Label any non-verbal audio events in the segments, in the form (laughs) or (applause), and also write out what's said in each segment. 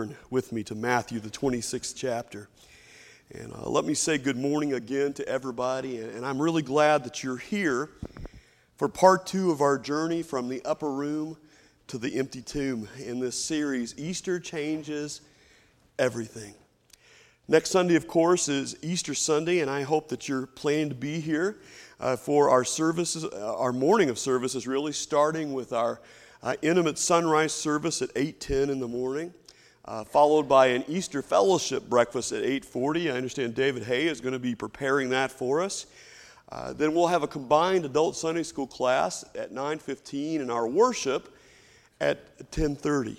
turn with me to Matthew, the 26th chapter. And uh, let me say good morning again to everybody. And I'm really glad that you're here for part two of our journey from the upper room to the empty tomb in this series Easter Changes Everything. Next Sunday, of course, is Easter Sunday, and I hope that you're planning to be here uh, for our services, uh, our morning of services, really starting with our uh, intimate sunrise service at 8:10 in the morning, uh, followed by an Easter fellowship breakfast at 8:40. I understand David Hay is going to be preparing that for us. Uh, then we'll have a combined adult Sunday school class at 9:15 and our worship at 10:30.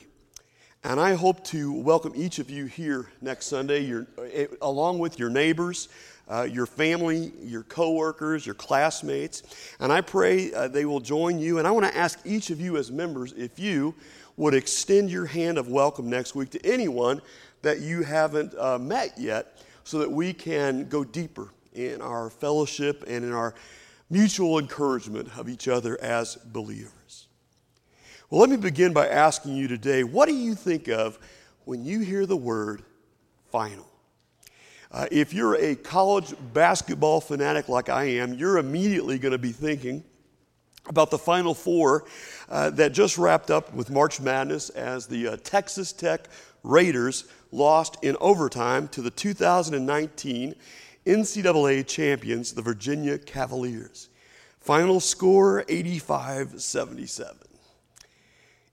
And I hope to welcome each of you here next Sunday, your, eh, along with your neighbors, uh, your family, your coworkers, your classmates. And I pray uh, they will join you. And I want to ask each of you as members if you would extend your hand of welcome next week to anyone that you haven't uh, met yet so that we can go deeper in our fellowship and in our mutual encouragement of each other as believers. Well, let me begin by asking you today what do you think of when you hear the word final? Uh, if you're a college basketball fanatic like I am, you're immediately going to be thinking about the Final Four uh, that just wrapped up with March Madness as the uh, Texas Tech Raiders lost in overtime to the 2019 NCAA champions, the Virginia Cavaliers. Final score 85 77.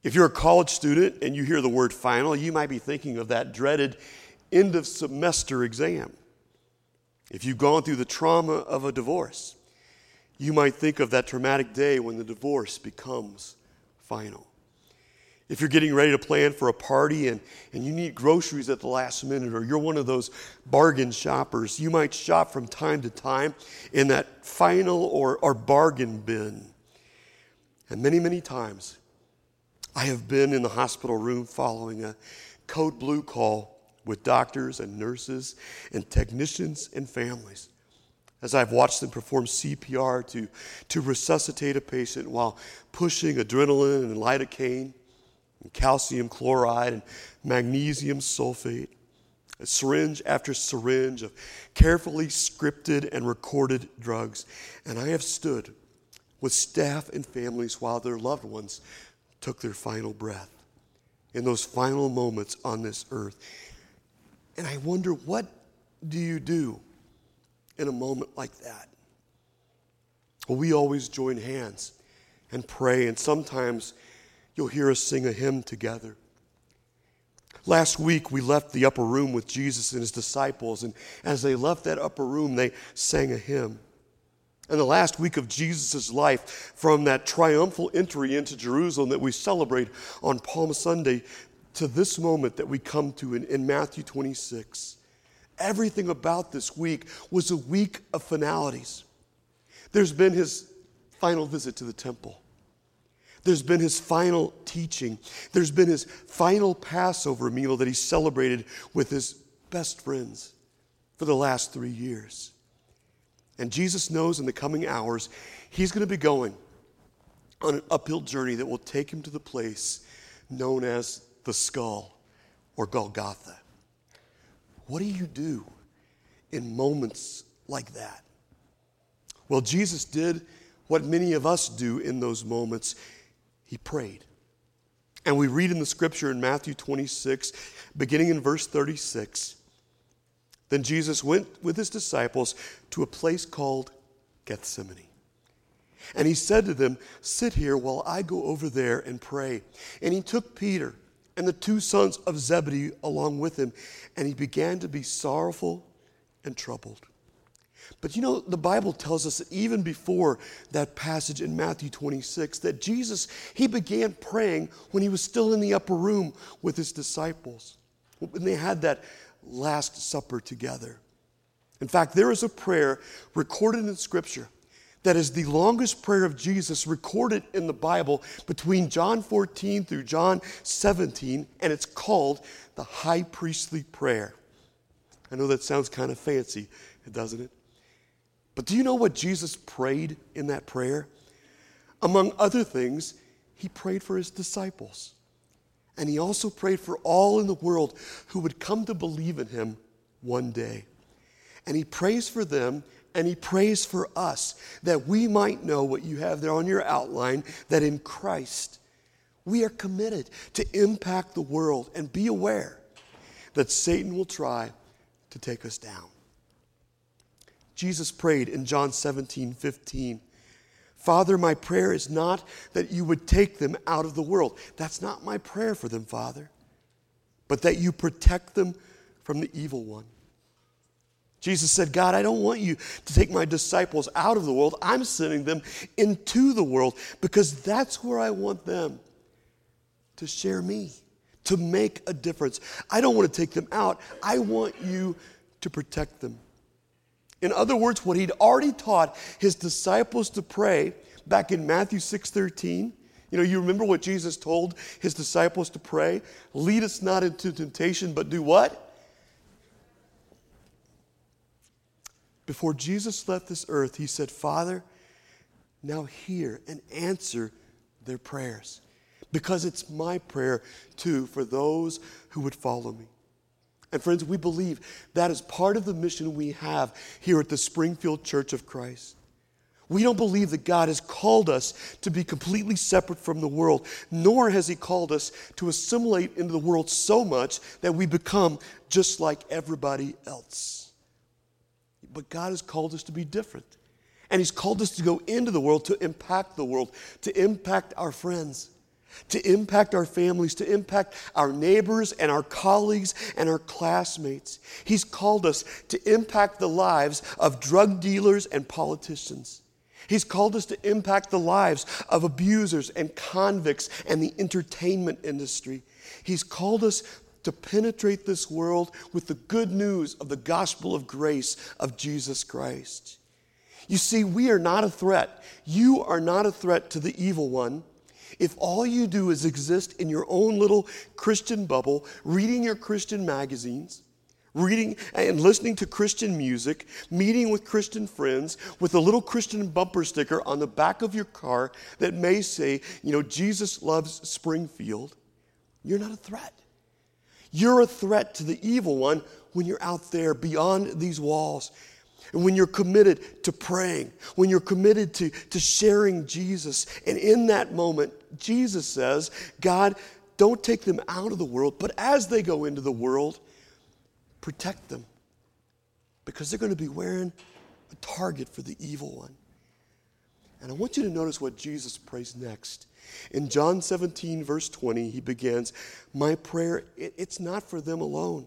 If you're a college student and you hear the word final, you might be thinking of that dreaded end of semester exam. If you've gone through the trauma of a divorce, you might think of that traumatic day when the divorce becomes final. If you're getting ready to plan for a party and, and you need groceries at the last minute, or you're one of those bargain shoppers, you might shop from time to time in that final or, or bargain bin. And many, many times, I have been in the hospital room following a code blue call with doctors and nurses and technicians and families as I've watched them perform CPR to, to resuscitate a patient while pushing adrenaline and lidocaine and calcium chloride and magnesium sulfate, syringe after syringe of carefully scripted and recorded drugs. And I have stood with staff and families while their loved ones took their final breath in those final moments on this earth. And I wonder, what do you do in a moment like that? Well, we always join hands and pray, and sometimes you'll hear us sing a hymn together. Last week, we left the upper room with Jesus and his disciples, and as they left that upper room, they sang a hymn. And the last week of Jesus' life, from that triumphal entry into Jerusalem that we celebrate on Palm Sunday, to this moment that we come to in, in Matthew 26. Everything about this week was a week of finalities. There's been his final visit to the temple. There's been his final teaching. There's been his final Passover meal that he celebrated with his best friends for the last three years. And Jesus knows in the coming hours, he's going to be going on an uphill journey that will take him to the place known as the skull or Golgotha. What do you do in moments like that? Well, Jesus did what many of us do in those moments. He prayed. And we read in the scripture in Matthew 26, beginning in verse 36. Then Jesus went with his disciples to a place called Gethsemane. And he said to them, Sit here while I go over there and pray. And he took Peter and the two sons of Zebedee along with him, and he began to be sorrowful and troubled. But you know, the Bible tells us that even before that passage in Matthew 26, that Jesus, he began praying when he was still in the upper room with his disciples, when they had that Last Supper together. In fact, there is a prayer recorded in Scripture that is the longest prayer of Jesus recorded in the Bible between John 14 through John 17, and it's called the High Priestly Prayer. I know that sounds kind of fancy, doesn't it? But do you know what Jesus prayed in that prayer? Among other things, he prayed for his disciples. And he also prayed for all in the world who would come to believe in him one day. And he prays for them and he prays for us that we might know what you have there on your outline that in Christ we are committed to impact the world and be aware that Satan will try to take us down. Jesus prayed in John 17, 15. Father, my prayer is not that you would take them out of the world. That's not my prayer for them, Father, but that you protect them from the evil one. Jesus said, God, I don't want you to take my disciples out of the world. I'm sending them into the world because that's where I want them to share me, to make a difference. I don't want to take them out. I want you to protect them. In other words, what he'd already taught his disciples to pray back in Matthew 6:13, you know, you remember what Jesus told his disciples to pray? Lead us not into temptation, but do what? Before Jesus left this earth, he said, Father, now hear and answer their prayers. Because it's my prayer too for those who would follow me. And friends, we believe that is part of the mission we have here at the Springfield Church of Christ. We don't believe that God has called us to be completely separate from the world, nor has He called us to assimilate into the world so much that we become just like everybody else. But God has called us to be different. And He's called us to go into the world to impact the world, to impact our friends, to impact our families, to impact our neighbors and our colleagues and our classmates. He's called us to impact the lives of drug dealers and politicians. He's called us to impact the lives of abusers and convicts and the entertainment industry. He's called us to penetrate this world with the good news of the gospel of grace of Jesus Christ. You see, we are not a threat. You are not a threat to the evil one. If all you do is exist in your own little Christian bubble, reading your Christian magazines, reading and listening to Christian music, meeting with Christian friends, with a little Christian bumper sticker on the back of your car that may say, you know, Jesus loves Springfield, you're not a threat. You're a threat to the evil one when you're out there beyond these walls. And when you're committed to praying, when you're committed to, to sharing Jesus. And in that moment, Jesus says, God, don't take them out of the world, but as they go into the world, protect them. Because they're going to be wearing a target for the evil one. And I want you to notice what Jesus prays next. In John 17, verse 20, he begins, My prayer, it's not for them alone.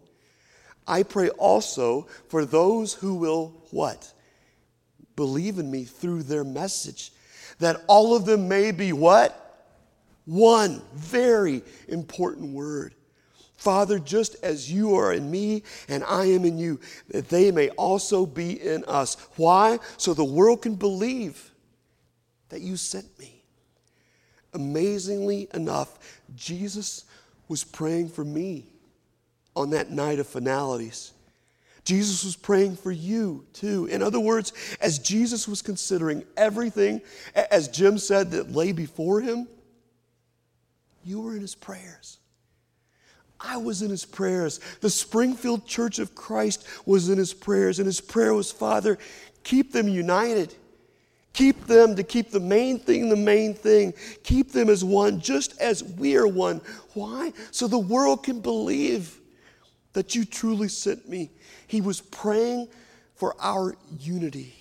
I pray also for those who will what? Believe in me through their message, that all of them may be what? One very important word. Father, just as you are in me and I am in you, that they may also be in us. Why? So the world can believe that you sent me. Amazingly enough, Jesus was praying for me on that night of finalities. Jesus was praying for you too. In other words, as Jesus was considering everything, as Jim said, that lay before him, you were in his prayers. I was in his prayers. The Springfield Church of Christ was in his prayers, and his prayer was, Father, keep them united. Keep them to keep the main thing the main thing. Keep them as one, just as we are one. Why? So the world can believe that you truly sent me. He was praying for our unity.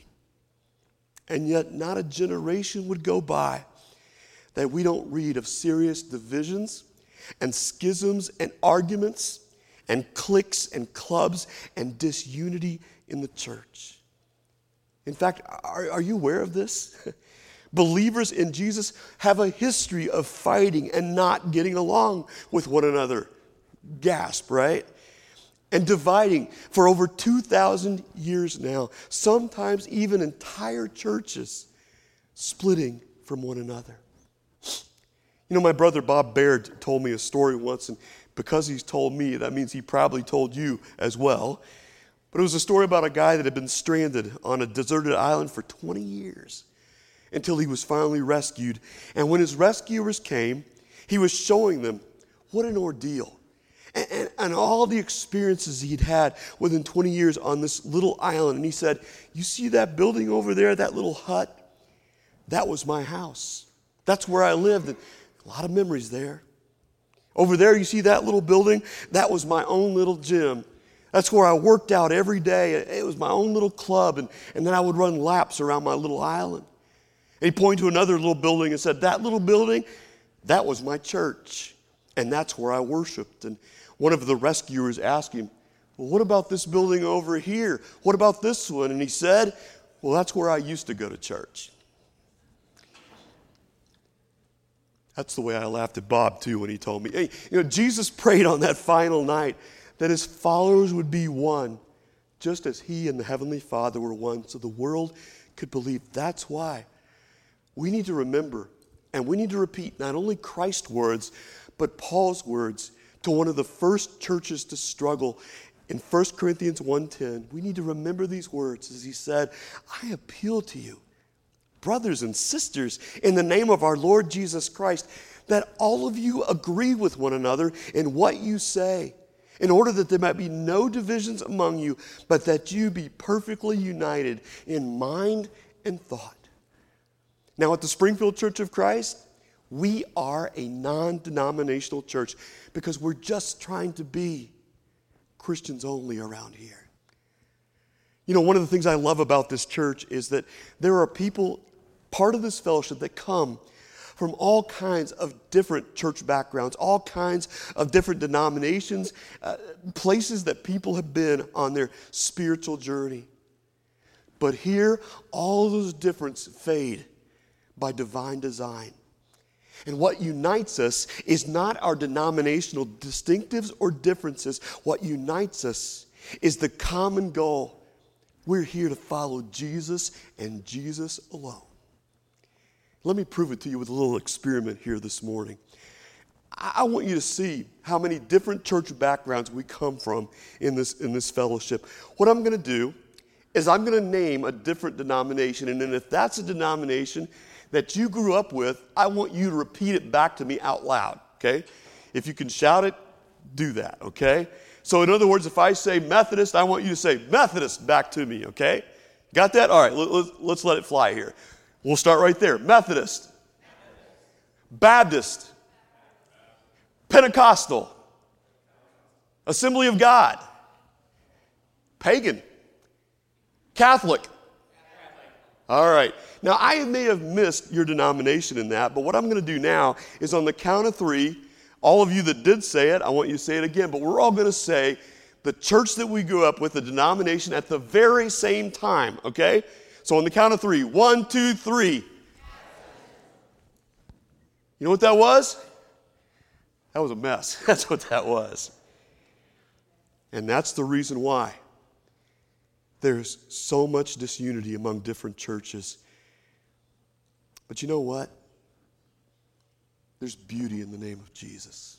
And yet, not a generation would go by that we don't read of serious divisions and schisms and arguments and cliques and clubs and disunity in the church. In fact, are, are you aware of this? (laughs) Believers in Jesus have a history of fighting and not getting along with one another. Gasp, right? And dividing for over 2,000 years now. Sometimes even entire churches splitting from one another. You know, my brother Bob Baird told me a story once, and because he's told me, that means he probably told you as well. But it was a story about a guy that had been stranded on a deserted island for 20 years until he was finally rescued. And when his rescuers came, he was showing them what an ordeal. And, and, and, all the experiences he'd had within 20 years on this little island. And he said, You see that building over there, that little hut? That was my house. That's where I lived. And a lot of memories there. Over there, you see that little building? That was my own little gym. That's where I worked out every day. It was my own little club. And, and then I would run laps around my little island. And he pointed to another little building and said, That little building, that was my church. And that's where I worshiped. And one of the rescuers asked him, Well, what about this building over here? What about this one? And he said, Well, that's where I used to go to church. That's the way I laughed at Bob, too, when he told me. Hey, you know, Jesus prayed on that final night that his followers would be one, just as he and the Heavenly Father were one, so the world could believe. That's why we need to remember and we need to repeat not only Christ's words, but Paul's words to one of the first churches to struggle in 1 Corinthians 1:10. We need to remember these words as he said, "I appeal to you, brothers and sisters, in the name of our Lord Jesus Christ, that all of you agree with one another in what you say." In order that there might be no divisions among you, but that you be perfectly united in mind and thought. Now, at the Springfield Church of Christ, we are a non denominational church because we're just trying to be Christians only around here. You know, one of the things I love about this church is that there are people, part of this fellowship, that come from all kinds of different church backgrounds, all kinds of different denominations, uh, places that people have been on their spiritual journey. But here, all those differences fade by divine design. And what unites us is not our denominational distinctives or differences. What unites us is the common goal. We're here to follow Jesus and Jesus alone. Let me prove it to you with a little experiment here this morning. I want you to see how many different church backgrounds we come from in this, in this fellowship. What I'm going to do is I'm going to name a different denomination, and then if that's a denomination that you grew up with, I want you to repeat it back to me out loud, okay? If you can shout it, do that, okay? So, in other words, if I say Methodist, I want you to say Methodist back to me, okay? Got that? All right, let, us let it fly here. We'll start right there Methodist, Baptist, Pentecostal, Assembly of God, Pagan, Catholic. All right. Now, I may have missed your denomination in that, but what I'm going to do now is on the count of three, all of you that did say it, I want you to say it again, but we're all going to say the church that we grew up with, the denomination, at the very same time, okay? So on the count of three one, two, three. You know what that was? That was a mess. (laughs) That's what that was. And that's the reason why there's so much disunity among different churches but you know what? There's beauty in the name of Jesus.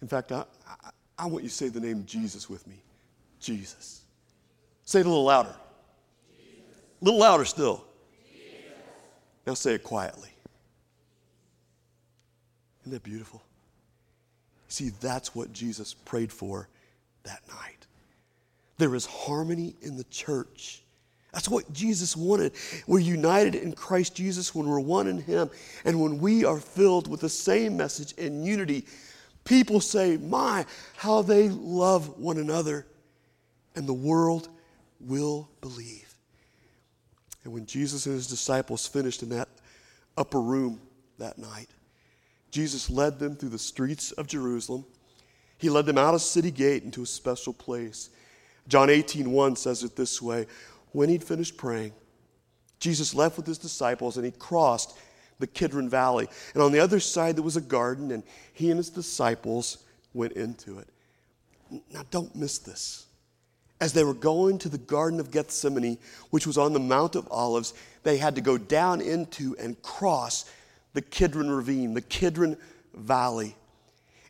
In fact, I, I, I want you to say the name Jesus with me Jesus. Say it a little louder. A little louder still. Jesus. Now say it quietly. Isn't that beautiful? See, that's what Jesus prayed for that night. There is harmony in the church. That's what Jesus wanted. We're united in Christ Jesus when we're one in Him. And when we are filled with the same message and unity, people say, My, how they love one another. And the world will believe. And when Jesus and His disciples finished in that upper room that night, Jesus led them through the streets of Jerusalem. He led them out of city gate into a special place. John 18, 1 says it this way when he'd finished praying, Jesus left with his disciples and he crossed the Kidron Valley. And on the other side, there was a garden, and he and his disciples went into it. Now, don't miss this. As they were going to the Garden of Gethsemane, which was on the Mount of Olives, they had to go down into and cross the Kidron Ravine, the Kidron Valley.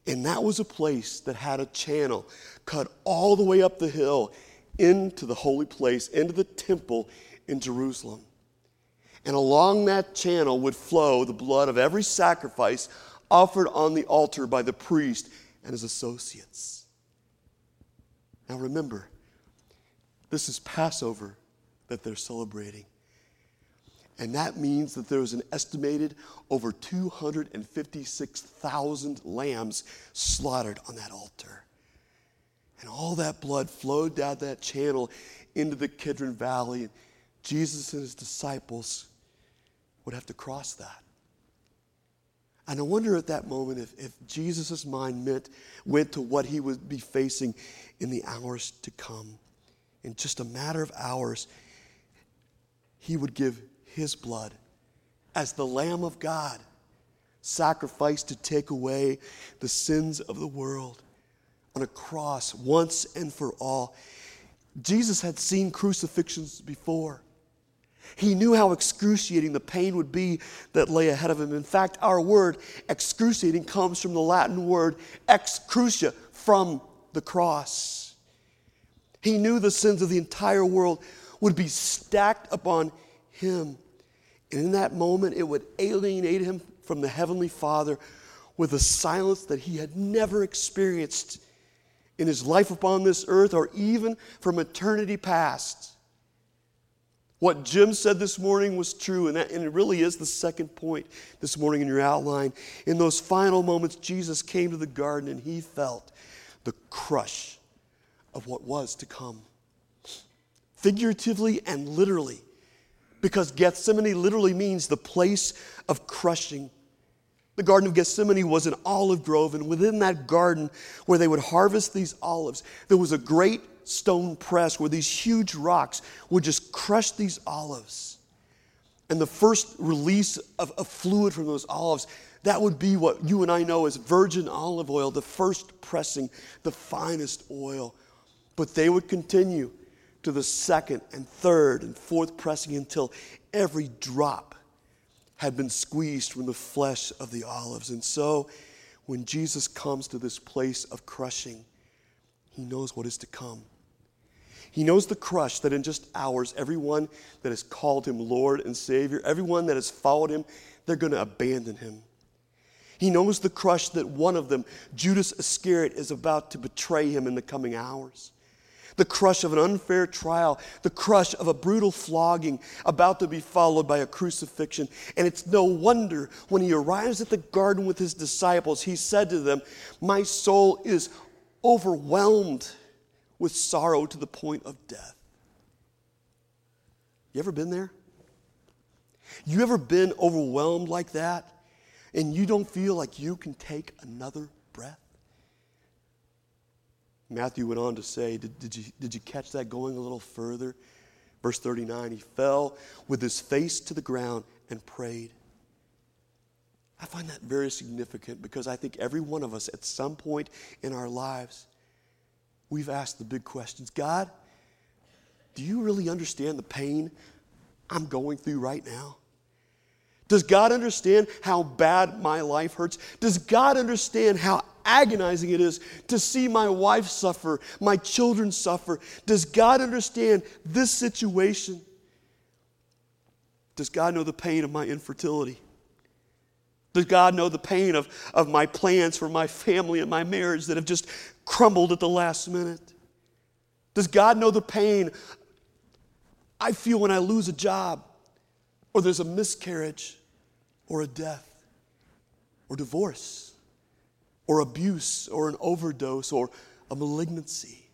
And that was a place that had a channel cut all the way up the hill into the holy place, into the temple in Jerusalem. And along that channel would flow the blood of every sacrifice offered on the altar by the priest and his associates. Now remember, this is Passover that they're celebrating. And that means that there was an estimated over 256,000 lambs slaughtered on that altar. And all that blood flowed down that channel into the Kidron Valley. And Jesus and his disciples would have to cross that. And I wonder at that moment if, if Jesus' mind meant, went to what he would be facing in the hours to come. In just a matter of hours, he would give his blood as the Lamb of God, sacrificed to take away the sins of the world on a cross once and for all. Jesus had seen crucifixions before. He knew how excruciating the pain would be that lay ahead of him. In fact, our word excruciating comes from the Latin word excrucia, from the cross. He knew the sins of the entire world would be stacked upon him. And in that moment, it would alienate him from the Heavenly Father with a silence that he had never experienced in his life upon this earth or even from eternity past. What Jim said this morning was true, and, that, and it really is the second point this morning in your outline. In those final moments, Jesus came to the garden and he felt the crush of what was to come. Figuratively and literally, because Gethsemane literally means the place of crushing. The Garden of Gethsemane was an olive grove, and within that garden, where they would harvest these olives, there was a great stone press where these huge rocks would just crush these olives. And the first release of, of fluid from those olives, that would be what you and I know as virgin olive oil, the first pressing, the finest oil. But they would continue to the second and third and fourth pressing until every drop had been squeezed from the flesh of the olives. And so, when Jesus comes to this place of crushing, he knows what is to come. He knows the crush that in just hours, everyone that has called him Lord and Savior, everyone that has followed him, they're going to abandon him. He knows the crush that one of them, Judas Iscariot, is about to betray him in the coming hours the crush of an unfair trial, the crush of a brutal flogging about to be followed by a crucifixion. And it's no wonder when he arrives at the garden with his disciples, he said to them, My soul is overwhelmed with sorrow to the point of death. You ever been there? You ever been overwhelmed like that and you don't feel like you can take another breath? Matthew went on to say, did, did, you, did you catch that going a little further? Verse 39 He fell with his face to the ground and prayed. I find that very significant because I think every one of us at some point in our lives, we've asked the big questions God, do you really understand the pain I'm going through right now? Does God understand how bad my life hurts? Does God understand how agonizing it is to see my wife suffer, my children suffer. Does God understand this situation? Does God know the pain of my infertility? Does God know the pain of, of my plans for my family and my marriage that have just crumbled at the last minute? Does God know the pain I feel when I lose a job, or there's a miscarriage, or a death, or divorce? Or abuse or an overdose or a malignancy.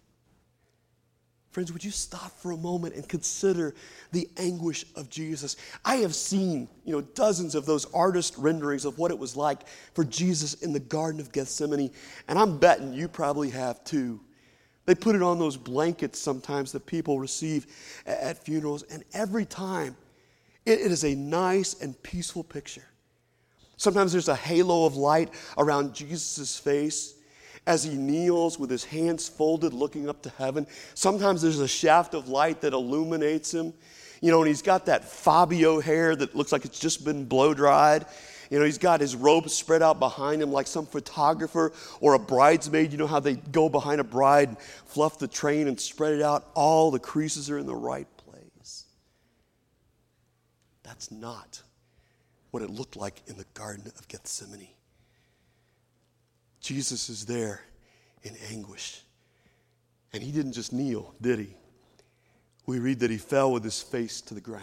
Friends, would you stop for a moment and consider the anguish of Jesus? I have seen, you know, dozens of those artist renderings of what it was like for Jesus in the Garden of Gethsemane, and I'm betting you probably have too. They put it on those blankets sometimes that people receive at funerals, and every time it is a nice and peaceful picture. Sometimes there's a halo of light around Jesus' face as he kneels with his hands folded looking up to heaven. Sometimes there's a shaft of light that illuminates him. You know, and he's got that Fabio hair that looks like it's just been blow dried. You know, he's got his robe spread out behind him like some photographer or a bridesmaid. You know how they go behind a bride and fluff the train and spread it out? All the creases are in the right place. That's not what it looked like in the Garden of Gethsemane. Jesus is there in anguish. And he didn't just kneel, did he? We read that he fell with his face to the ground.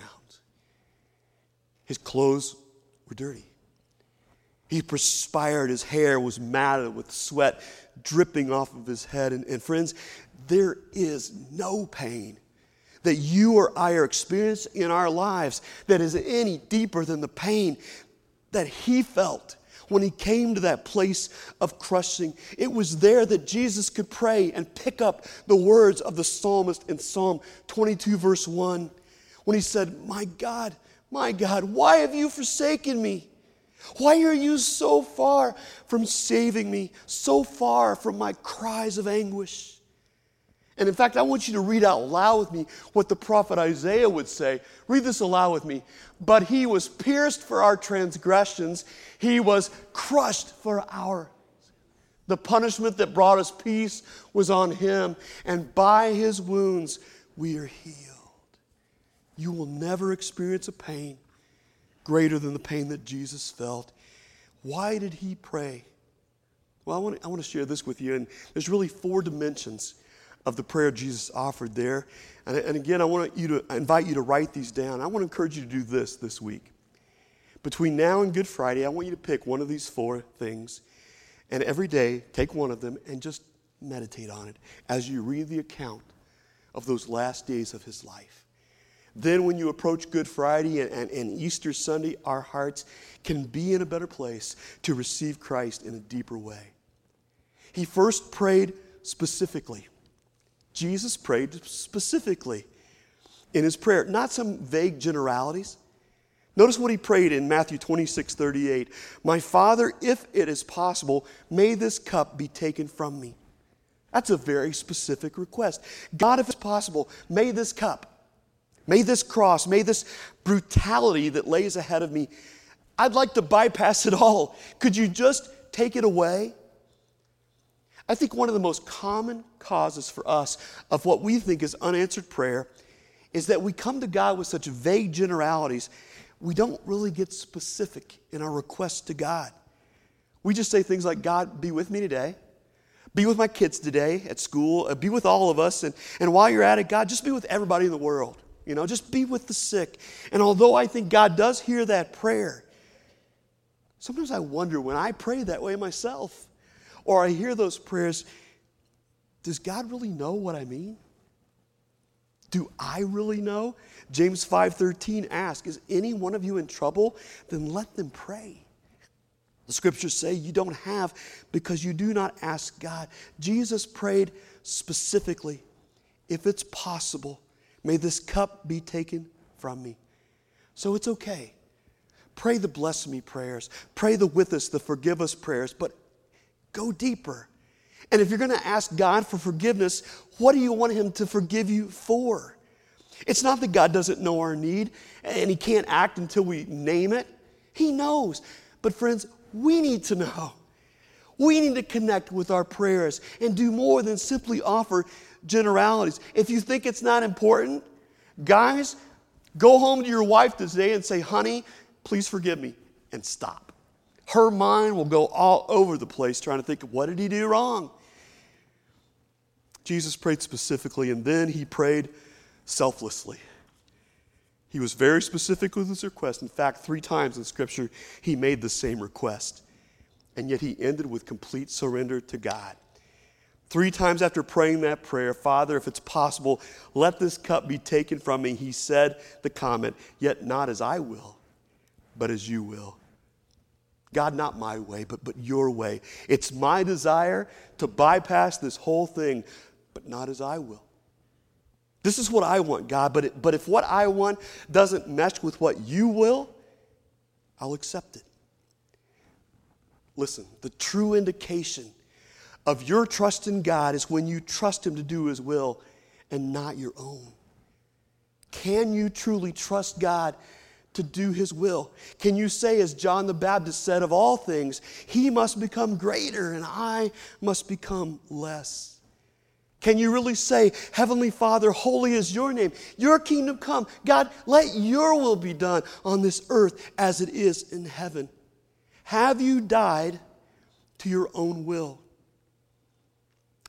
His clothes were dirty. He perspired, his hair was matted with sweat dripping off of his head. And, and friends, there is no pain that you or I are experiencing in our lives that is any deeper than the pain that he felt when he came to that place of crushing. It was there that Jesus could pray and pick up the words of the psalmist in Psalm 22, verse 1, when he said, My God, my God, why have you forsaken me? Why are you so far from saving me, so far from my cries of anguish? And in fact, I want you to read out loud with me what the prophet Isaiah would say. Read this aloud with me. But he was pierced for our transgressions, he was crushed for our. The punishment that brought us peace was on him, and by his wounds we are healed. You will never experience a pain greater than the pain that Jesus felt. Why did he pray? Well, I want, to, I want to share this with you, and there's really four dimensions of the prayer Jesus offered there. And, and again, I want you to I invite you to write these down. I want to encourage you to do this this week. Between now and Good Friday, I want you to pick one of these four things, and every day take one of them and just meditate on it as you read the account of those last days of his life. Then, when you approach Good Friday and, and, and, Easter Sunday, our hearts can be in a better place to receive Christ in a deeper way. He first prayed specifically. Jesus prayed specifically in his prayer, not some vague generalities. Notice what he prayed in Matthew 26 38. My Father, if it is possible, may this cup be taken from me. That's a very specific request. God, if it's possible, may this cup May this cross, may this brutality that lays ahead of me, I'd like to bypass it all. Could you just take it away? I think one of the most common causes for us of what we think is unanswered prayer is that we come to God with such vague generalities, we don't really get specific in our requests to God. We just say things like, God, be with me today. Be with my kids today at school. Uh, be with all of us. And, and while you're at it, God, just be with everybody in the world. You know, just be with the sick. And although I think God does hear that prayer, sometimes I wonder when I pray that way myself, or I hear those prayers, does God really know what I mean? Do I really know? James 5:13 asks, is any one of you in trouble? Then let them pray. The scriptures say you don't have because you do not ask God. Jesus prayed specifically, if it's possible, May this cup be taken from me. So it's okay. Pray the bless me prayers. Pray the with us, the forgive us prayers, but go deeper. And if you're going to ask God for forgiveness, what do you want Him to forgive you for? It's not that God doesn't know our need and He can't act until we name it. He knows. But, friends, we need to know. We need to connect with our prayers and do more than simply offer generalities. If you think it's not important, guys, go home to your wife today and say, honey, please forgive me, and stop. Her mind will go all over the place trying to think, what did he do wrong? Jesus prayed specifically, and then he prayed selflessly. He was very specific with his request. In fact, three times in Scripture, he made the same request. And yet he ended with complete surrender to God. Three times after praying that prayer, Father, if it's possible, let this cup be taken from me. He said the comment, Yet not as I will, but as you will. God, not my way, but, but your way. It's my desire to bypass this whole thing, but not as I will. This is what I want, God, but, it, but if what I want doesn't mesh with what you will, I'll accept it. Listen, the true indication of your trust in God is when you trust Him to do His will and not your own. Can you truly trust God to do His will? Can you say, as John the Baptist said, of all things, He must become greater and I must become less? Can you really say, Heavenly Father, holy is your name, your kingdom come? God, let your will be done on this earth as it is in heaven. Have you died? to your own will.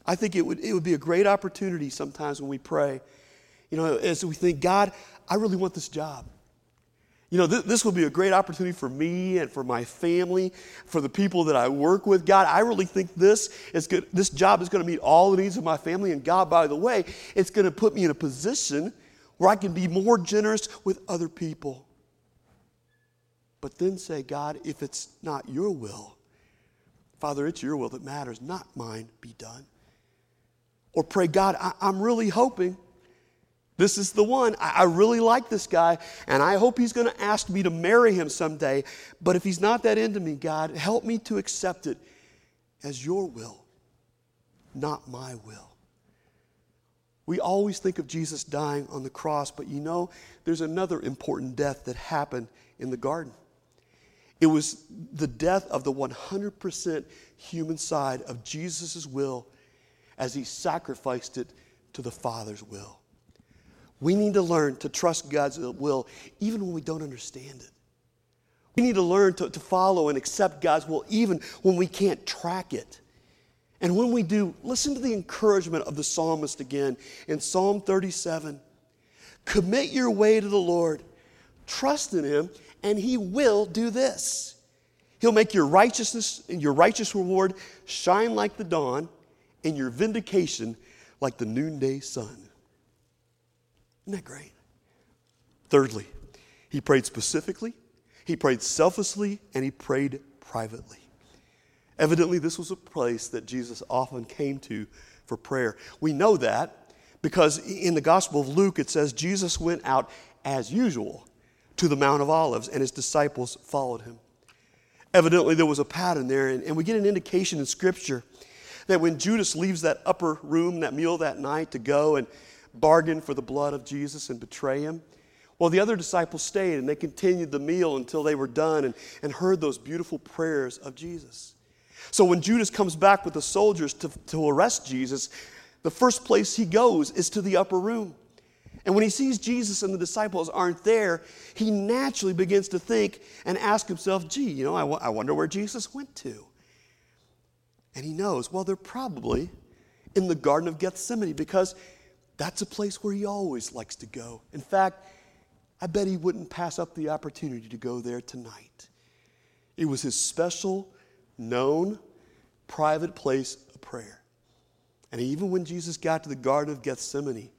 I think it would, it would be a great opportunity sometimes when we pray, you know, as we think, God, I really want this job. You know, th- this would be a great opportunity for me and for my family, for the people that I work with. God, I really think this is good. This job is going to meet all the needs of my family. And God, by the way, it's going to put me in a position where I can be more generous with other people. But then say, God, if it's not your will, Father, it's your will that matters, not mine be done. Or pray, God, I- I'm really hoping this is the one. I, really like this guy, and I hope he's going to ask me to marry him someday. But if he's not that into me, God, help me to accept it as your will, not my will. We always think of Jesus dying on the cross, but you know, there's another important death that happened in the garden. It was the death of the 100% human side of Jesus' will as he sacrificed it to the Father's will. We need to learn to trust God's will even when we don't understand it. We need to learn to, to follow and accept God's will even when we can't track it. And when we do, listen to the encouragement of the psalmist again in Psalm 37. Commit your way to the Lord, trust in Him, and He will do this. He'll make your righteousness and your righteous reward shine like the dawn, and your vindication like the noonday sun. Isn't that great? Thirdly, he prayed specifically, he prayed selflessly, and he prayed privately. Evidently, this was a place that Jesus often came to for prayer. We know that because in the Gospel of Luke it says Jesus went out as usual to the Mount of Olives and his disciples followed him. Evidently, there was a pattern there, and, and we get an indication in Scripture that when Judas leaves that upper room, that meal that night to go and bargain for the blood of Jesus and betray him. Well, the other disciples stayed and they continued the meal until they were done and, and heard those beautiful prayers of Jesus. So when Judas comes back with the soldiers to, to arrest Jesus, the first place he goes is to the upper room. And when he sees Jesus and the disciples aren't there, he naturally begins to think and ask himself, gee, you know, I, w- I wonder where Jesus went to. And he knows, well, they're probably in the Garden of Gethsemane because that's a place where he always likes to go. In fact, I bet he wouldn't pass up the opportunity to go there tonight. It was his special, known, private place of prayer. And even when Jesus got to the Garden of Gethsemane,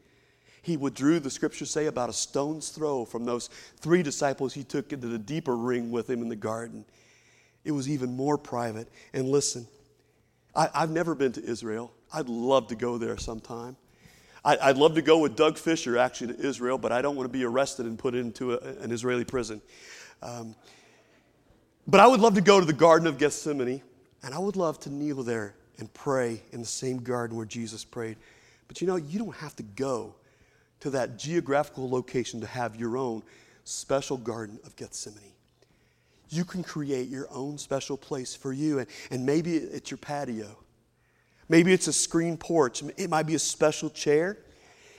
he withdrew, the scriptures say, about a stone's throw from those three disciples he took into the deeper ring with him in the garden. It was even more private. And listen, I, have never been to Israel. I'd love to go there sometime. I, would love to go with Doug Fisher actually to Israel, but I don't want to be arrested and put into a, an Israeli prison. Um, but I would love to go to the Garden of Gethsemane, and I would love to kneel there and pray in the same garden where Jesus prayed. But you know, you don't have to go to that geographical location to have your own special Garden of Gethsemane. You can create your own special place for you, and, and maybe it's your patio. Maybe it's a screen porch. It might be a special chair.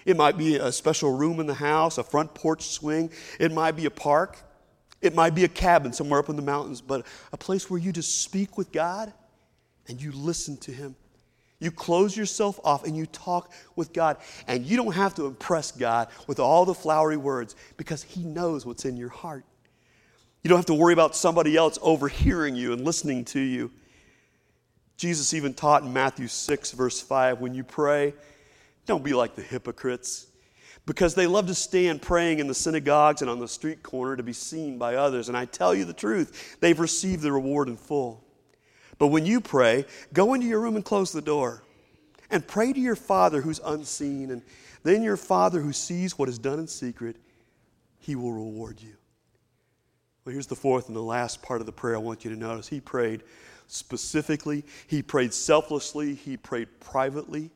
It might be a special room in the house, a front porch swing. It might be a park. It might be a cabin somewhere up in the mountains, but a place where you just speak with God and you listen to Him. You close yourself off and you talk with God. And you don't have to impress God with all the flowery words because He knows what's in your heart. You don't have to worry about somebody else overhearing you and listening to you. Jesus even taught in Matthew 6, verse 5 when you pray, don't be like the hypocrites, because they love to stand praying in the synagogues and on the street corner to be seen by others. And I tell you the truth, they've received the reward in full. But when you pray, go into your room and close the door. And pray to your Father who's unseen. And then your Father who sees what is done in secret, he will reward you. Well, here's the fourth and the last part of the prayer I want you to notice. He prayed specifically, he prayed selflessly, he prayed privately,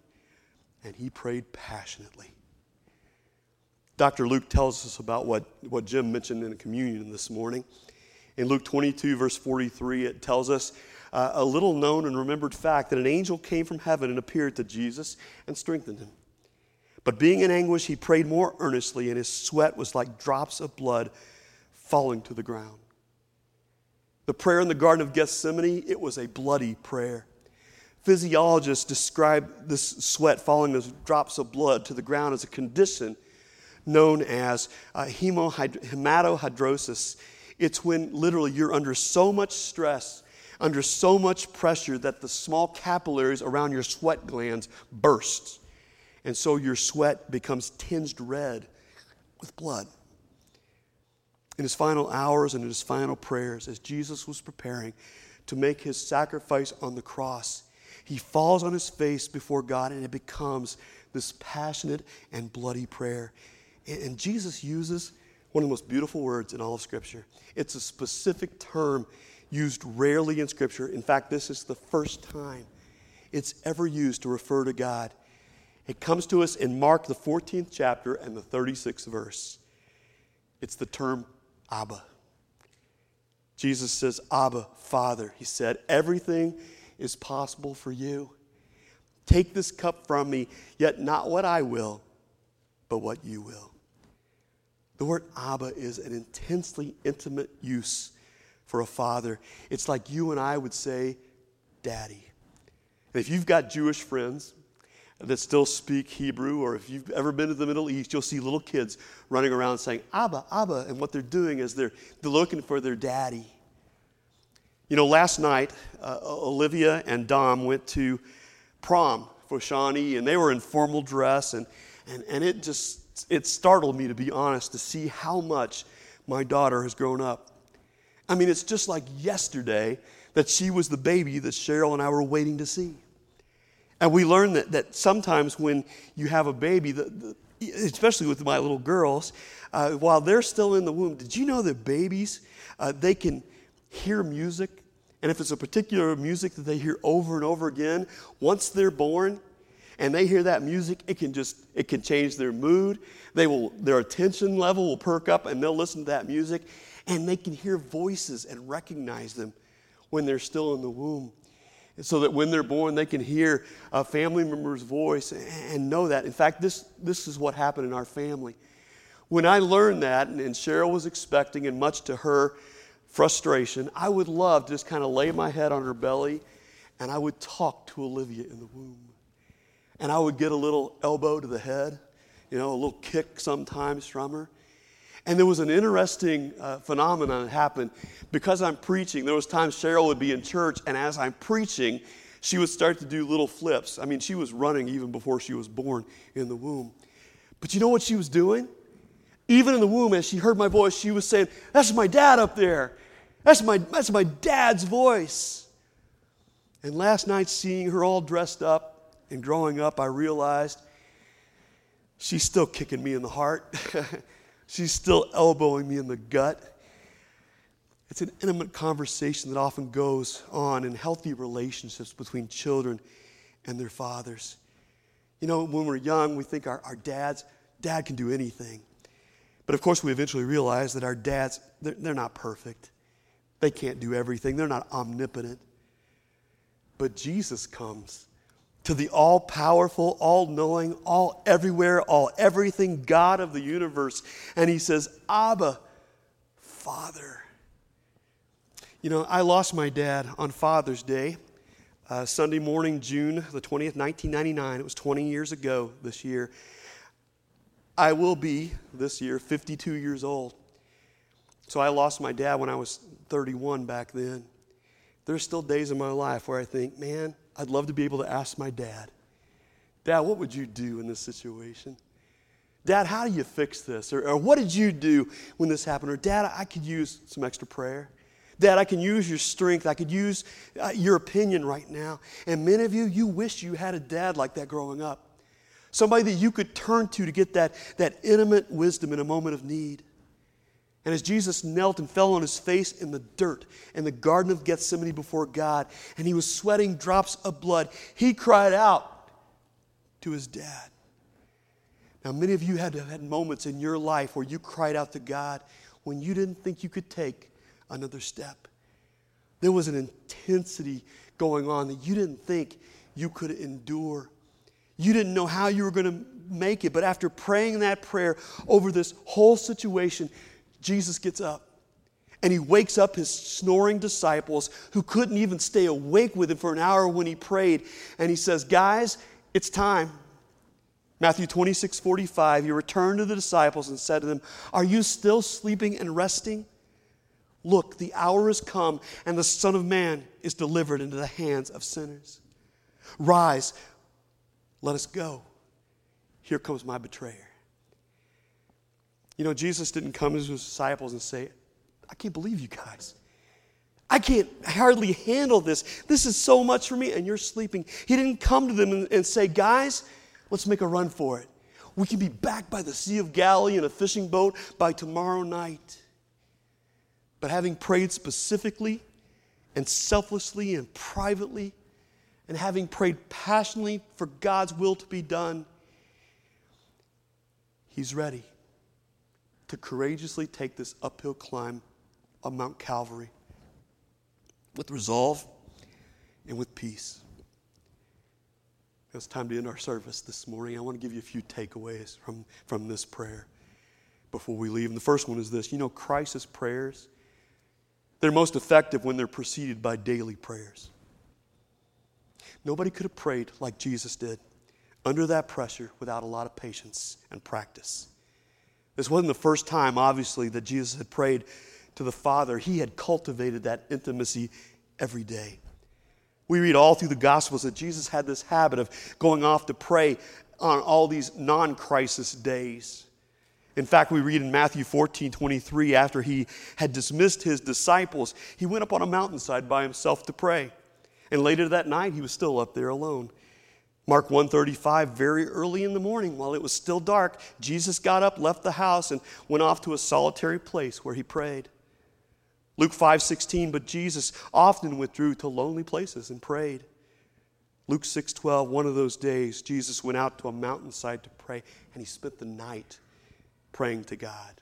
and he prayed passionately. Dr. Luke tells us about what, what Jim mentioned in communion this morning. In Luke 22, verse 43, it tells us uh, a little known and remembered fact that an angel came from heaven and appeared to Jesus and strengthened him. But being in anguish, he prayed more earnestly, and his sweat was like drops of blood falling to the ground. The prayer in the Garden of Gethsemane, it was a bloody prayer. Physiologists describe this sweat falling as drops of blood to the ground as a condition known as uh, hematohidrosis. It's when literally you're under so much stress, under so much pressure that the small capillaries around your sweat glands burst. And so your sweat becomes tinged red with blood. In his final hours and in his final prayers, as Jesus was preparing to make his sacrifice on the cross, he falls on his face before God and it becomes this passionate and bloody prayer. And Jesus uses one of the most beautiful words in all of Scripture. It's a specific term used rarely in Scripture. In fact, this is the first time it's ever used to refer to God. It comes to us in Mark, the 14th chapter, and the 36th verse. It's the term Abba. Jesus says, Abba, Father. He said, Everything is possible for you. Take this cup from me, yet not what I will, but what you will. The word Abba is an intensely intimate use for a father. It's like you and I would say, Daddy. And if you've got Jewish friends that still speak Hebrew, or if you've ever been to the Middle East, you'll see little kids running around saying, Abba, Abba. And what they're doing is they're, they're looking for their daddy. You know, last night, uh, Olivia and Dom went to prom for Shawnee, and they were in formal dress, and, and, and it just it startled me, to be honest, to see how much my daughter has grown up. I mean, it's just like yesterday that she was the baby that Cheryl and I were waiting to see. And we learned that, that sometimes when you have a baby, the, the, especially with my little girls, uh, while they're still in the womb, did you know that babies, uh, they can hear music? And if it's a particular music that they hear over and over again, once they're born, and they hear that music, it can just it can change their mood. They will their attention level will perk up and they'll listen to that music and they can hear voices and recognize them when they're still in the womb. And so that when they're born, they can hear a family member's voice and know that. In fact, this, this is what happened in our family. When I learned that, and Cheryl was expecting, and much to her frustration, I would love to just kind of lay my head on her belly and I would talk to Olivia in the womb and I would get a little elbow to the head, you know, a little kick sometimes from her. And there was an interesting uh, phenomenon that happened because I'm preaching. There was times Cheryl would be in church, and as I'm preaching, she would start to do little flips. I mean, she was running even before she was born in the womb. But you know what she was doing? Even in the womb, as she heard my voice, she was saying, That's my dad up there. That's my, that's my dad's voice. And last night, seeing her all dressed up, and growing up, I realized she's still kicking me in the heart. (laughs) she's still elbowing me in the gut. It's an intimate conversation that often goes on in healthy relationships between children and their fathers. You know, when we're young, we think our, our dads, dad can do anything. But of course, we eventually realize that our dads, they're, they're not perfect. They can't do everything, they're not omnipotent. But Jesus comes to the all powerful, all knowing, all everywhere, all everything God of the universe. And he says, Abba, Father. You know, I lost my dad on Father's Day, uh, Sunday morning, June the 20th, 1999. It was 20 years ago this year. I will be this year 52 years old. So I lost my dad when I was 31 back then. There's still days in my life where I think, man, I'd love to be able to ask my dad, Dad, what would you do in this situation? Dad, how do you fix this? Or, or, what did you do when this happened? Or, Dad, I could use some extra prayer. Dad, I can use your strength. I could use uh, your opinion right now. And many of you, you wish you had a dad like that growing up. Somebody that you could turn to to get that, that intimate wisdom in a moment of need. And as Jesus knelt and fell on his face in the dirt in the Garden of Gethsemane before God, and he was sweating drops of blood, he cried out to his dad. Now, many of you had had moments in your life where you cried out to God when you didn't think you could take another step. There was an intensity going on that you didn't think you could endure. You didn't know how you were going to make it, but after praying that prayer over this whole situation, Jesus gets up And he wakes up his snoring disciples who couldn't even stay awake with him for an hour when he prayed. And he says, Guys, it's time. Matthew 26, 45, he returned to the disciples and said to them, Are you still sleeping and resting? Look, the hour has come, and the Son of Man is delivered into the hands of sinners. Rise, let us go. Here comes my betrayer. You know, Jesus didn't come to his disciples and say, I can't believe you guys. I can't hardly handle this. This is so much for me, and you're sleeping. He didn't come to them and, and say, Guys, let's make a run for it. We can be back by the Sea of Galilee in a fishing boat by tomorrow night. But having prayed specifically and selflessly and privately, and having prayed passionately for God's will to be done, he's ready to courageously take this uphill climb of Mount Calvary with resolve and with peace. It's time to end our service this morning. I want to give you a few takeaways from, from this prayer before we leave. And the first one is this you know, crisis prayers, they're most effective when they're preceded by daily prayers. Nobody could have prayed like Jesus did under that pressure without a lot of patience and practice. This wasn't the first time, obviously, that Jesus had prayed to the Father. He had cultivated that intimacy every day. We read all through the Gospels that Jesus had this habit of going off to pray on all these non crisis days. In fact, we read in Matthew 14 23, after he had dismissed his disciples, he went up on a mountainside by himself to pray. And later that night, he was still up there alone. Mark 135 very early in the morning while it was still dark Jesus got up left the house and went off to a solitary place where he prayed. Luke 5:16 but Jesus often withdrew to lonely places and prayed. Luke 6:12 one of those days Jesus went out to a mountainside to pray and he spent the night praying to God.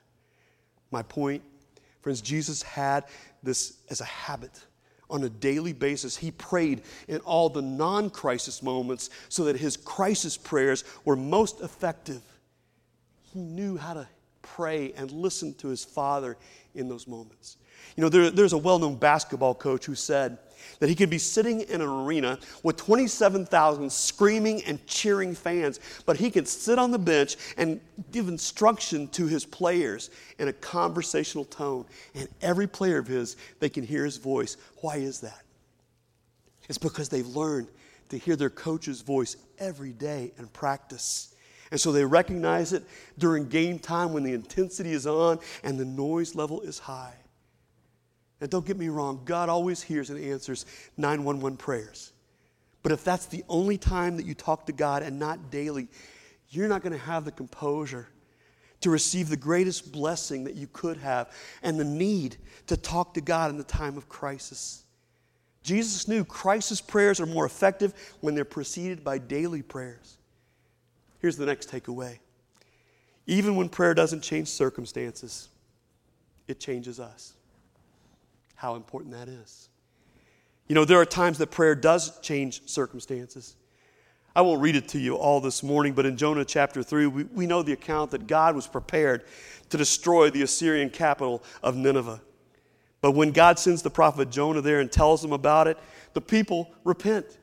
My point friends Jesus had this as a habit on a daily basis. He prayed in all the non crisis moments so that his crisis prayers were most effective. He knew how to pray and listen to his father in those moments. You know, there, there's a well known basketball coach who said, that he could be sitting in an arena with 27,000 screaming and cheering fans, but he could sit on the bench and give instruction to his players in a conversational tone. And every player of his, they can hear his voice. Why is that? It's because they've learned to hear their coach's voice every day and practice. And so they recognize it during game time when the intensity is on and the noise level is high. And don't get me wrong, God always hears and answers 911 prayers. But if that's the only time that you talk to God and not daily, you're not going to have the composure to receive the greatest blessing that you could have and the need to talk to God in the time of crisis. Jesus knew crisis prayers are more effective when they're preceded by daily prayers. Here's the next takeaway even when prayer doesn't change circumstances, it changes us how important that is. You know, there are times that prayer does change circumstances. I won't read it to you all this morning, but in Jonah chapter 3, we, we know the account that God was prepared to destroy the Assyrian capital of Nineveh. But when God sends the prophet Jonah there and tells them about it, the people repent.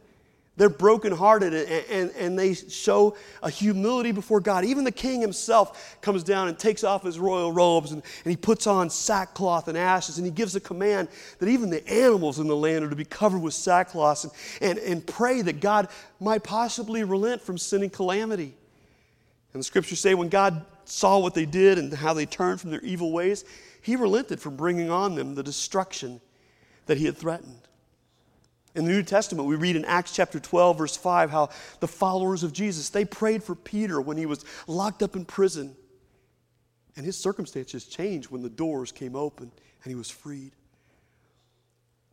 They're brokenhearted and, and, and they show a humility before God. Even the king himself comes down and takes off his royal robes and, and he puts on sackcloth and ashes and he gives a command that even the animals in the land are to be covered with sackcloth and, and, and pray that God might possibly relent from sending calamity. And the scriptures say when God saw what they did and how they turned from their evil ways, he relented from bringing on them the destruction that he had threatened. In the New Testament, we read in Acts chapter 12, verse 5, how the followers of Jesus, they prayed for Peter when he was locked up in prison. And his circumstances changed when the doors came open and he was freed.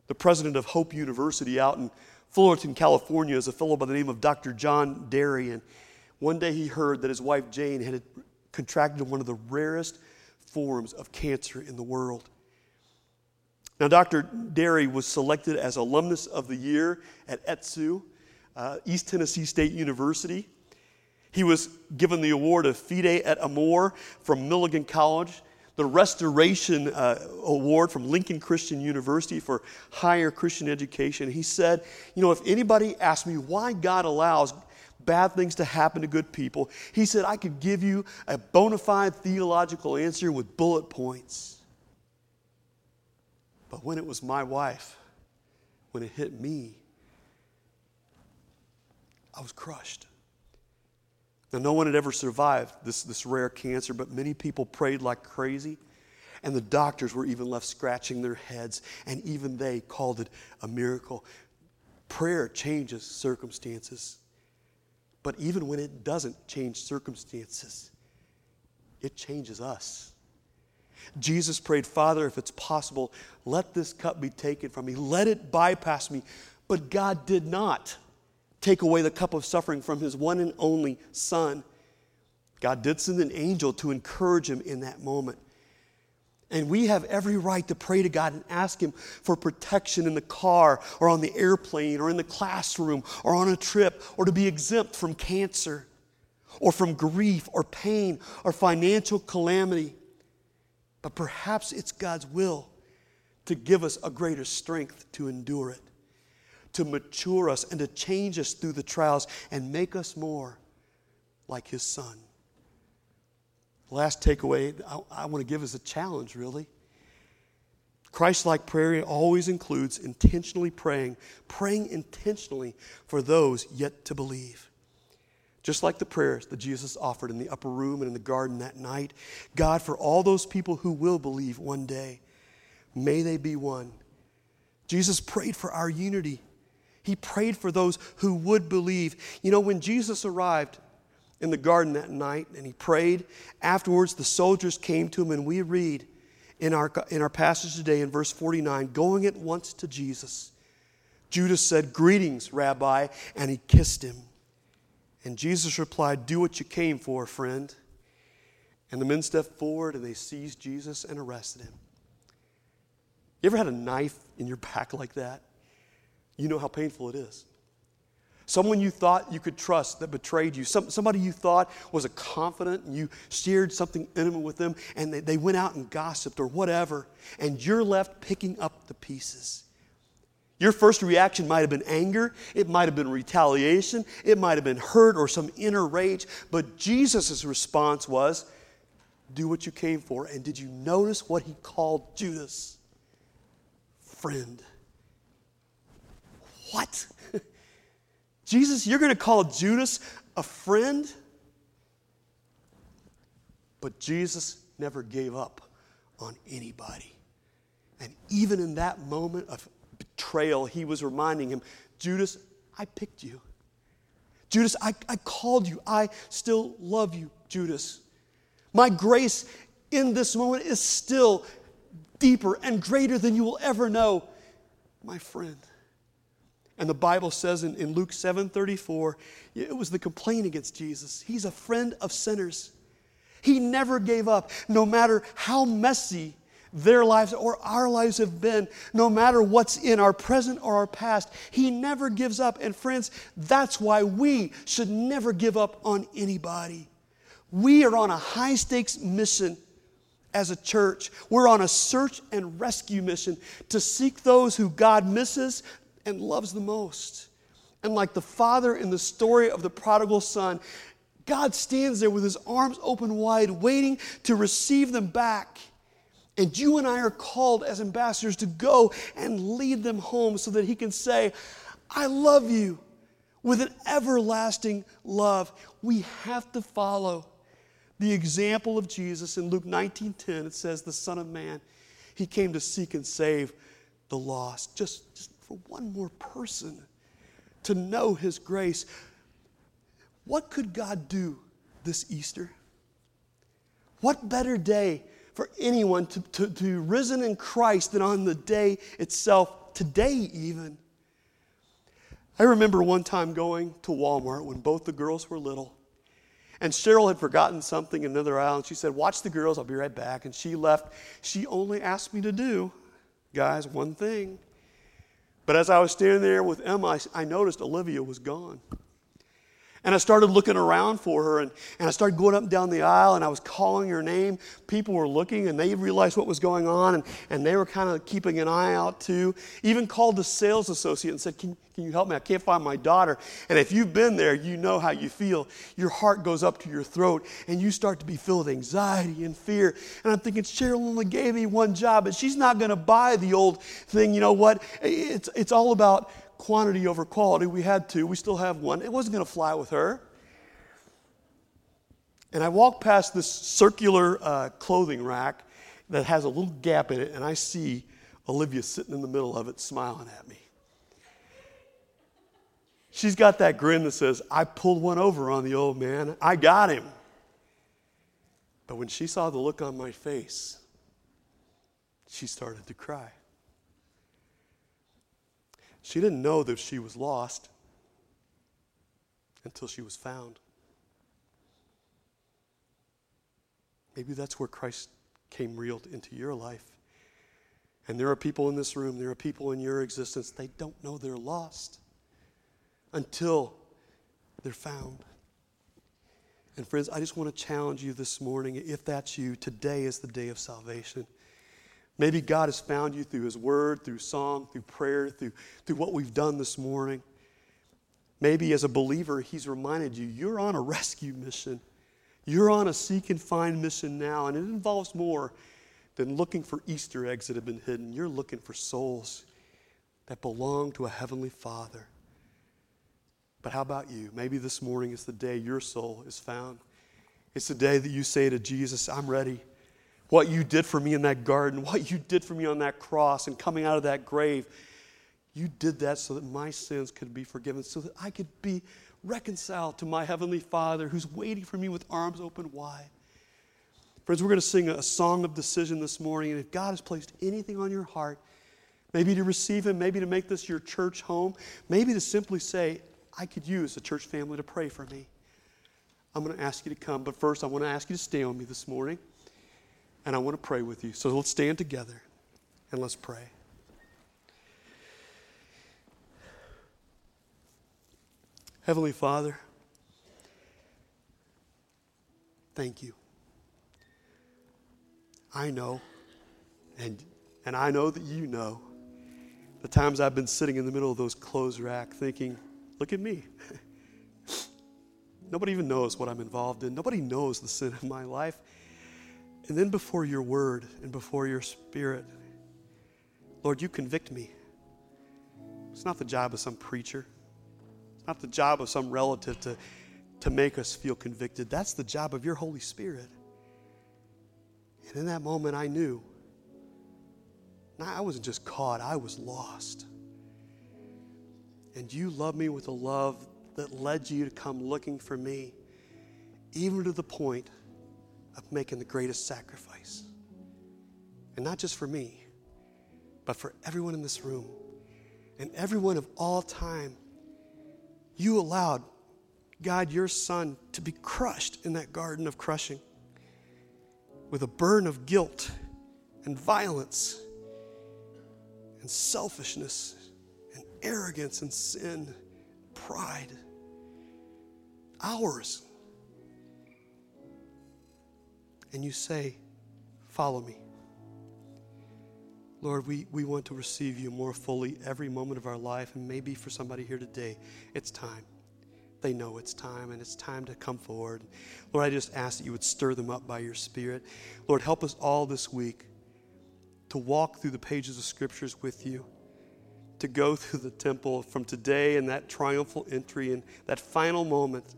The president of Hope University out in Fullerton, California, is a fellow by the name of Dr. John Derry. And one day he heard that his wife Jane had contracted one of the rarest forms of cancer in the world. Now, Dr. Derry was selected as Alumnus of the Year at ETSU, uh, East Tennessee State University. He was given the award of Fide et Amor from Milligan College, the Restoration uh, Award from Lincoln Christian University for higher Christian education. He said, You know, if anybody asks me why God allows bad things to happen to good people, he said, I could give you a bona fide theological answer with bullet points. But when it was my wife, when it hit me, I was crushed. Now, no one had ever survived this, this rare cancer, but many people prayed like crazy. And the doctors were even left scratching their heads, and even they called it a miracle. Prayer changes circumstances. But even when it doesn't change circumstances, it changes us. Jesus prayed, Father, if it's possible, let this cup be taken from me. Let it bypass me. But God did not take away the cup of suffering from his one and only Son. God did send an angel to encourage him in that moment. And we have every right to pray to God and ask Him for protection in the car or on the airplane or in the classroom or on a trip or to be exempt from cancer or from grief or pain or financial calamity. But perhaps it's God's will to give us a greater strength to endure it to mature us and to change us through the trials and make us more like His Son. Last takeaway I, I want to give as a challenge, really. Christ like prayer always includes intentionally praying, praying intentionally for those yet to believe. Just like the prayers that Jesus offered in the upper room and in the garden that night, God, for all those people who will believe one day, may they be one. Jesus prayed for our unity. He prayed for those who would believe. You know, when Jesus arrived in the garden that night and he prayed, afterwards the soldiers came to him, and we read in our, in our passage today in verse 49 going at once to Jesus. Judas said, Greetings, Rabbi, and he kissed him. And Jesus replied, Do what you came for, friend. And the men stepped forward and they seized Jesus and arrested him. You ever had a knife in your (laughs) back like that? you know how painful it is. Someone you thought you could trust that betrayed you. Some, somebody you thought was a confidant and you shared something intimate with them and they, they went out and gossiped or whatever, and you're left picking up the pieces. Your first reaction might have been anger, it might have been retaliation, it might have been hurt or some inner rage, but Jesus' response was, Do what you came for. And did you notice what he called Judas? Friend. What? (laughs) Jesus, you're going to call Judas a friend? But Jesus never gave up on anybody. And even in that moment of betrayal, he was reminding him Judas, I picked you. Judas, I, I called you. I still love you, Judas. My grace in this moment is still deeper and greater than you will ever know, my friend. And the Bible says in, in Luke 7:34, it was the complaint against Jesus. He's a friend of sinners. He never gave up, no matter how messy their lives or our lives have been, no matter what's in our present or our past. He never gives up. And friends, that's why we should never give up on anybody. We are on a high stakes mission as a church. We're on a search and rescue mission to seek those who God misses, and loves the most. And like the father in the story of the prodigal son, God stands there with his arms open wide, waiting to receive them back. And you and I are called as ambassadors to go and lead them home so that he can say, I love you with an everlasting love. We have to follow the example of Jesus in Luke 19:10. It says, The Son of Man, he came to seek and save the lost. Just, just for one more person to know His grace. What could God do this Easter? What better day for anyone to, to, to be risen in Christ than on the day itself, today even? I remember one time going to Walmart when both the girls were little. And Cheryl had forgotten something in another aisle, and she said, Watch the girls, I'll be right back. And she left. She only asked me to do, guys, one thing but as I was standing there with Emma, I noticed Olivia was gone. And I started looking around for her, and, and I started going up and down the aisle, and I was calling her name. People were looking, and they realized what was going on, and, and they were kind of keeping an eye out too. Even called the sales associate and said, can, can you help me? I can't find my daughter. And if you've been there, you know how you feel. Your heart goes up to your throat, and you start to be filled with anxiety and fear. And I'm thinking, Cheryl only gave me one job, but she's not going to buy the old thing. You know what? It's, it's all about quantity over quality. We had two, we still have one. It wasn't going to fly with her. And I walk past this circular uh, clothing rack that has a little gap in it, and I see Olivia sitting in the middle of it smiling at me. She's got that grin that says, I pulled one over on the old man. I got him. But when she saw the look on my face, she started to cry. She didn't know that she was lost until she was found. Maybe that's where Christ came real into your life. And there are people in this room, there are people in your existence, they don't know they're lost until they're found. And friends, I just want to challenge you this morning. If that's you, today is the day of salvation. Maybe God has found you through His Word, through song, through prayer, through, through what we've done this morning. Maybe as a believer, He's reminded you you're on a rescue mission. You're on a seek and find mission now, and it involves more than looking for Easter eggs that have been hidden. You're looking for souls that belong to a Heavenly Father. But how about you? Maybe this morning is the day your soul is found. It's the day that you say to Jesus, I'm ready what you did for me in that garden, what you did for me on that cross and coming out of that grave. You did that so that my sins could be forgiven, so that I could be reconciled to my Heavenly Father who's waiting for me with arms open wide. Friends, we're going to sing a song of decision this morning, and if God has placed anything on your heart, maybe to receive Him, maybe to make this your church home, maybe to simply say, I could use a church family to pray for me. I'm going to ask you to come, but first I want to ask you to stay on me this morning and I want to pray with you. So let's stand together and let's pray. Heavenly Father, thank you. I know, and, and I know that you know, the times I've been sitting in the middle of those clothes rack thinking, look at me. (laughs) Nobody even knows what I'm involved in. Nobody knows the sin of my life. And then before your word and before your spirit, Lord, you convict me. It's not the job of some preacher, it's not the job of some relative to, to make us feel convicted. That's the job of your Holy Spirit. And in that moment, I knew. I wasn't just caught, I was lost. And you loved me with a love that led you to come looking for me, even to the point of making the greatest sacrifice. And not just for me, but for everyone in this room and everyone of all time. You allowed God, your Son, to be crushed in that garden of crushing with a burn of guilt and violence and selfishness and arrogance and sin, pride. Ours and you say, Follow me. Lord, we, we want to receive you more fully every moment of our life. And maybe for somebody here today, it's time. They know it's time and it's time to come forward. Lord, I just ask that you would stir them up by your Spirit. Lord, help us all this week to walk through the pages of Scriptures with you, to go through the temple from today and that triumphal entry and that final moment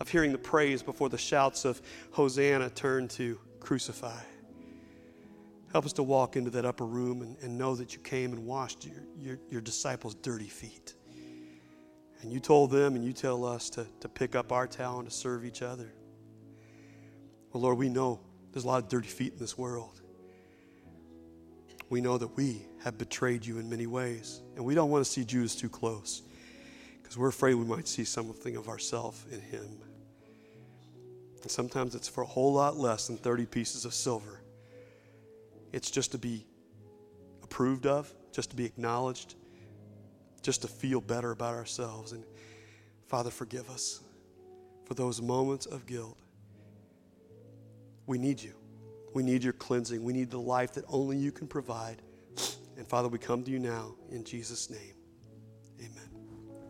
of hearing the praise before the shouts of Hosanna turn to crucify. Help us to walk into that upper room and, and know that you came and washed your, your, your disciples' dirty feet. And you told them and you tell us to, to pick up our towel and to serve each other. Well, Lord, we know there's a lot of dirty feet in this world. We know that we have betrayed you in many ways, and we don't want to see Judas too close because we're afraid we might see something of ourselves in him. And sometimes it's for a whole lot less than 30 pieces of silver. It's just to be approved of, just to be acknowledged, just to feel better about ourselves. And Father, forgive us. for those moments of guilt. We need you. We need your cleansing. We need the life that only you can provide. And Father, we come to you now in Jesus' name. Amen.